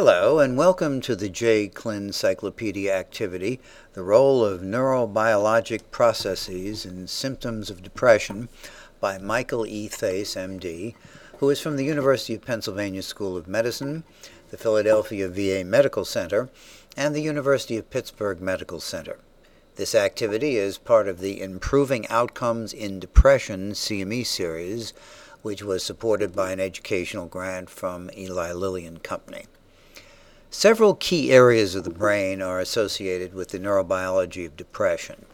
Hello, and welcome to the J. Clin Cyclopedia activity, The Role of Neurobiologic Processes in Symptoms of Depression by Michael E. Thase, MD, who is from the University of Pennsylvania School of Medicine, the Philadelphia VA Medical Center, and the University of Pittsburgh Medical Center. This activity is part of the Improving Outcomes in Depression CME series, which was supported by an educational grant from Eli Lilly and Company. Several key areas of the brain are associated with the neurobiology of depression.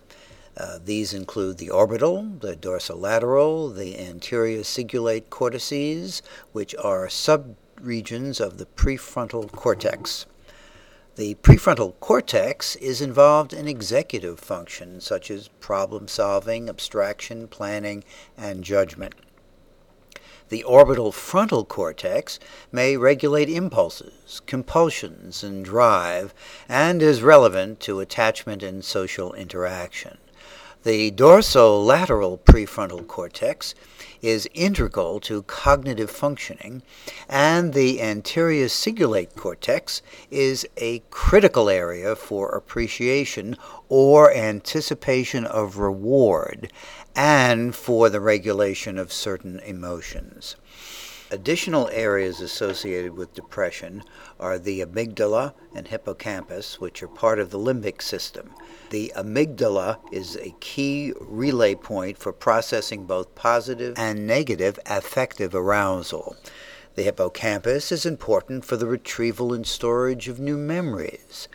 Uh, these include the orbital, the dorsolateral, the anterior cingulate cortices, which are subregions of the prefrontal cortex. The prefrontal cortex is involved in executive functions such as problem solving, abstraction, planning, and judgment. The orbital frontal cortex may regulate impulses, compulsions, and drive, and is relevant to attachment and social interaction. The dorsolateral prefrontal cortex is integral to cognitive functioning, and the anterior cingulate cortex is a critical area for appreciation or anticipation of reward and for the regulation of certain emotions. Additional areas associated with depression are the amygdala and hippocampus, which are part of the limbic system. The amygdala is a key relay point for processing both positive and negative affective arousal. The hippocampus is important for the retrieval and storage of new memories.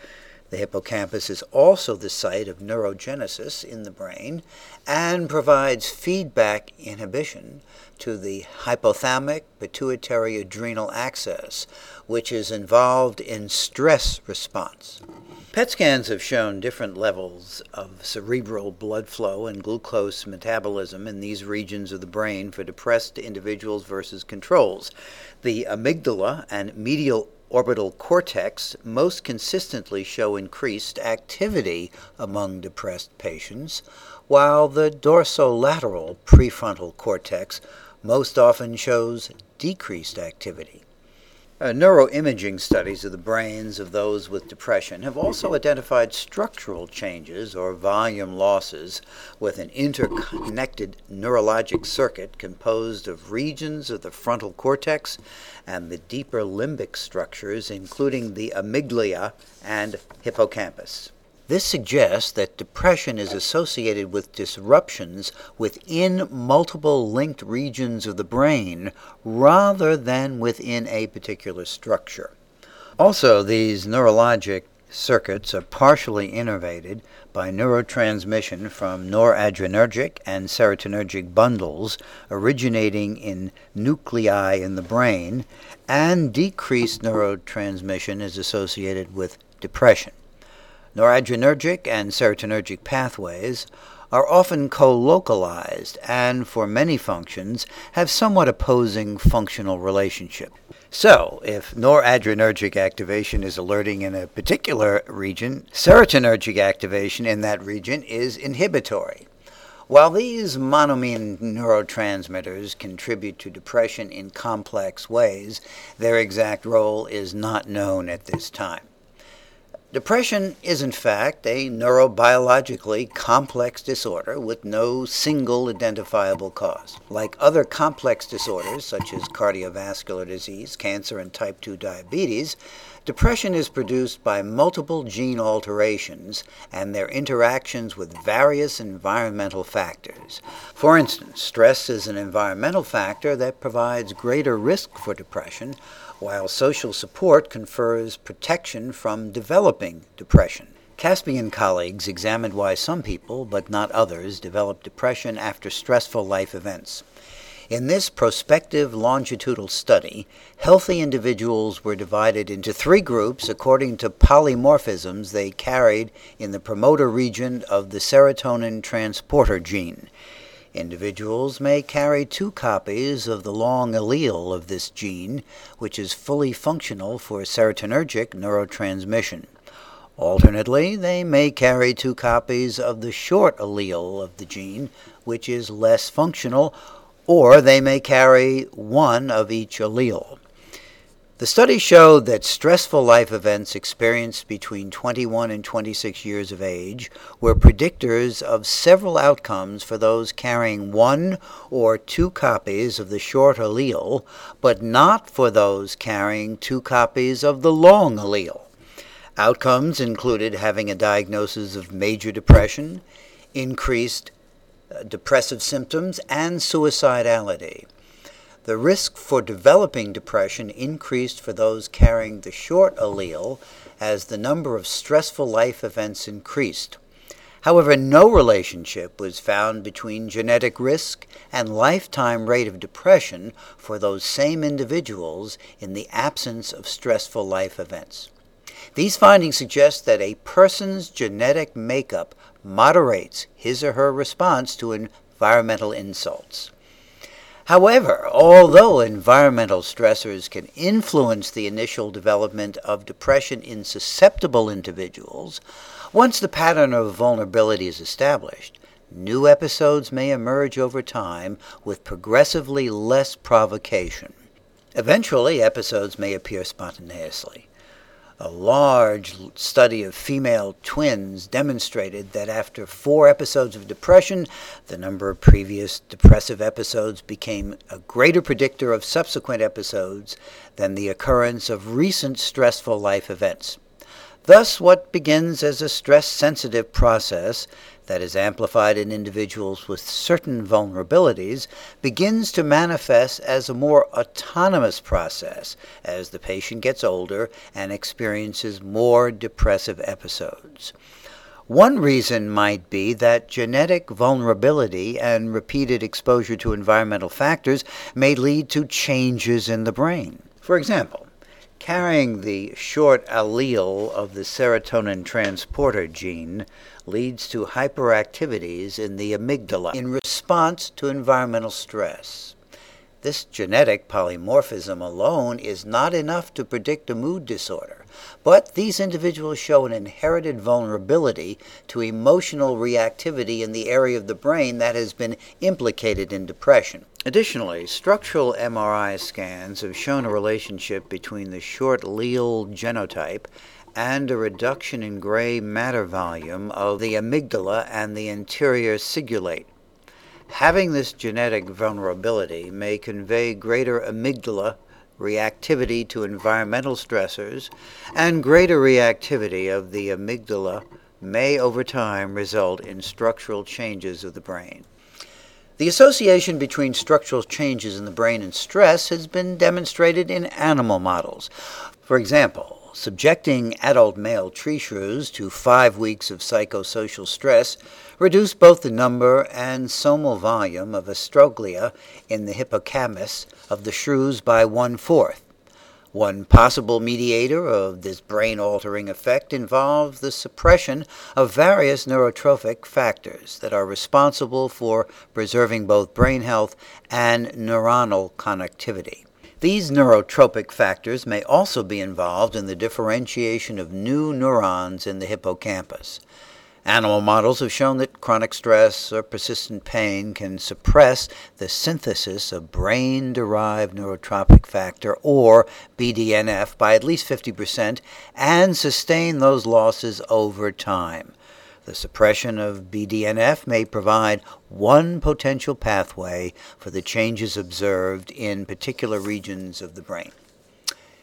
The hippocampus is also the site of neurogenesis in the brain and provides feedback inhibition to the hypothalamic pituitary adrenal axis, which is involved in stress response. PET scans have shown different levels of cerebral blood flow and glucose metabolism in these regions of the brain for depressed individuals versus controls. The amygdala and medial orbital cortex most consistently show increased activity among depressed patients, while the dorsolateral prefrontal cortex most often shows decreased activity. Uh, neuroimaging studies of the brains of those with depression have also identified structural changes or volume losses with an interconnected neurologic circuit composed of regions of the frontal cortex and the deeper limbic structures, including the amygdala and hippocampus. This suggests that depression is associated with disruptions within multiple linked regions of the brain rather than within a particular structure. Also, these neurologic circuits are partially innervated by neurotransmission from noradrenergic and serotonergic bundles originating in nuclei in the brain, and decreased neurotransmission is associated with depression. Noradrenergic and serotonergic pathways are often co-localized and for many functions have somewhat opposing functional relationship. So, if noradrenergic activation is alerting in a particular region, serotonergic activation in that region is inhibitory. While these monoamine neurotransmitters contribute to depression in complex ways, their exact role is not known at this time. Depression is, in fact, a neurobiologically complex disorder with no single identifiable cause. Like other complex disorders, such as cardiovascular disease, cancer, and type 2 diabetes, depression is produced by multiple gene alterations and their interactions with various environmental factors. For instance, stress is an environmental factor that provides greater risk for depression while social support confers protection from developing depression. Caspi and colleagues examined why some people, but not others, develop depression after stressful life events. In this prospective longitudinal study, healthy individuals were divided into three groups according to polymorphisms they carried in the promoter region of the serotonin transporter gene. Individuals may carry two copies of the long allele of this gene, which is fully functional for serotonergic neurotransmission. Alternately, they may carry two copies of the short allele of the gene, which is less functional, or they may carry one of each allele. The study showed that stressful life events experienced between 21 and 26 years of age were predictors of several outcomes for those carrying one or two copies of the short allele, but not for those carrying two copies of the long allele. Outcomes included having a diagnosis of major depression, increased uh, depressive symptoms, and suicidality. The risk for developing depression increased for those carrying the short allele as the number of stressful life events increased. However, no relationship was found between genetic risk and lifetime rate of depression for those same individuals in the absence of stressful life events. These findings suggest that a person's genetic makeup moderates his or her response to environmental insults. However, although environmental stressors can influence the initial development of depression in susceptible individuals, once the pattern of vulnerability is established, new episodes may emerge over time with progressively less provocation. Eventually, episodes may appear spontaneously. A large study of female twins demonstrated that after four episodes of depression, the number of previous depressive episodes became a greater predictor of subsequent episodes than the occurrence of recent stressful life events. Thus, what begins as a stress sensitive process that is amplified in individuals with certain vulnerabilities begins to manifest as a more autonomous process as the patient gets older and experiences more depressive episodes. One reason might be that genetic vulnerability and repeated exposure to environmental factors may lead to changes in the brain. For example, carrying the short allele of the serotonin transporter gene leads to hyperactivities in the amygdala in response to environmental stress. This genetic polymorphism alone is not enough to predict a mood disorder, but these individuals show an inherited vulnerability to emotional reactivity in the area of the brain that has been implicated in depression. Additionally, structural MRI scans have shown a relationship between the short allele genotype and a reduction in gray matter volume of the amygdala and the anterior cingulate. Having this genetic vulnerability may convey greater amygdala reactivity to environmental stressors, and greater reactivity of the amygdala may over time result in structural changes of the brain. The association between structural changes in the brain and stress has been demonstrated in animal models. For example, subjecting adult male tree shrews to five weeks of psychosocial stress reduced both the number and somal volume of astroglia in the hippocampus of the shrews by one fourth. One possible mediator of this brain altering effect involves the suppression of various neurotrophic factors that are responsible for preserving both brain health and neuronal connectivity. These neurotrophic factors may also be involved in the differentiation of new neurons in the hippocampus. Animal models have shown that chronic stress or persistent pain can suppress the synthesis of brain derived neurotrophic factor, or BDNF, by at least 50% and sustain those losses over time. The suppression of BDNF may provide one potential pathway for the changes observed in particular regions of the brain.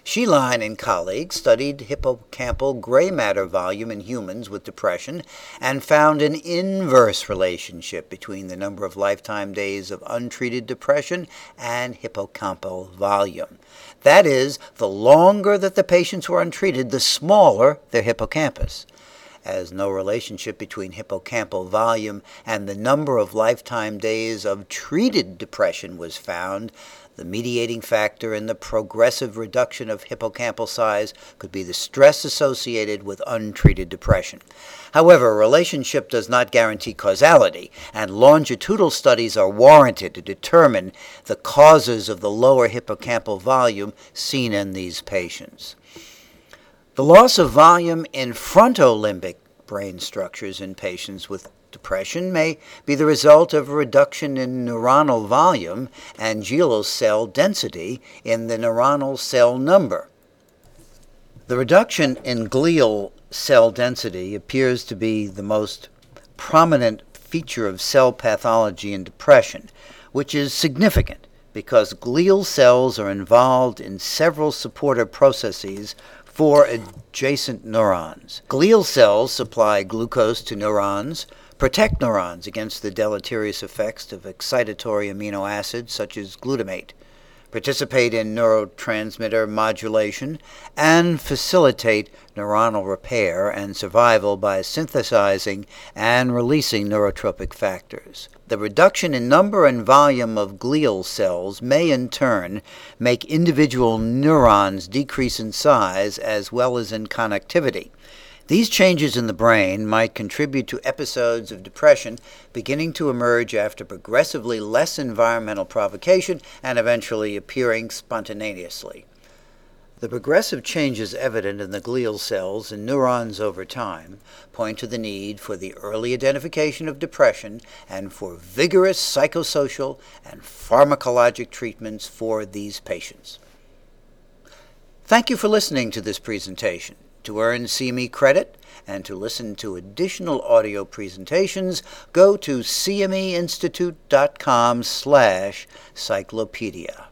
Sheline and colleagues studied hippocampal gray matter volume in humans with depression and found an inverse relationship between the number of lifetime days of untreated depression and hippocampal volume. That is, the longer that the patients were untreated, the smaller their hippocampus as no relationship between hippocampal volume and the number of lifetime days of treated depression was found, the mediating factor in the progressive reduction of hippocampal size could be the stress associated with untreated depression. However, relationship does not guarantee causality, and longitudinal studies are warranted to determine the causes of the lower hippocampal volume seen in these patients. The loss of volume in frontolimbic brain structures in patients with Depression may be the result of a reduction in neuronal volume and glial cell density in the neuronal cell number. The reduction in glial cell density appears to be the most prominent feature of cell pathology in depression, which is significant because glial cells are involved in several supportive processes for adjacent neurons. Glial cells supply glucose to neurons, protect neurons against the deleterious effects of excitatory amino acids such as glutamate, participate in neurotransmitter modulation, and facilitate neuronal repair and survival by synthesizing and releasing neurotrophic factors. The reduction in number and volume of glial cells may in turn make individual neurons decrease in size as well as in connectivity. These changes in the brain might contribute to episodes of depression beginning to emerge after progressively less environmental provocation and eventually appearing spontaneously. The progressive changes evident in the glial cells and neurons over time point to the need for the early identification of depression and for vigorous psychosocial and pharmacologic treatments for these patients. Thank you for listening to this presentation. To earn CME credit and to listen to additional audio presentations, go to cmeinstitute.com slash cyclopedia.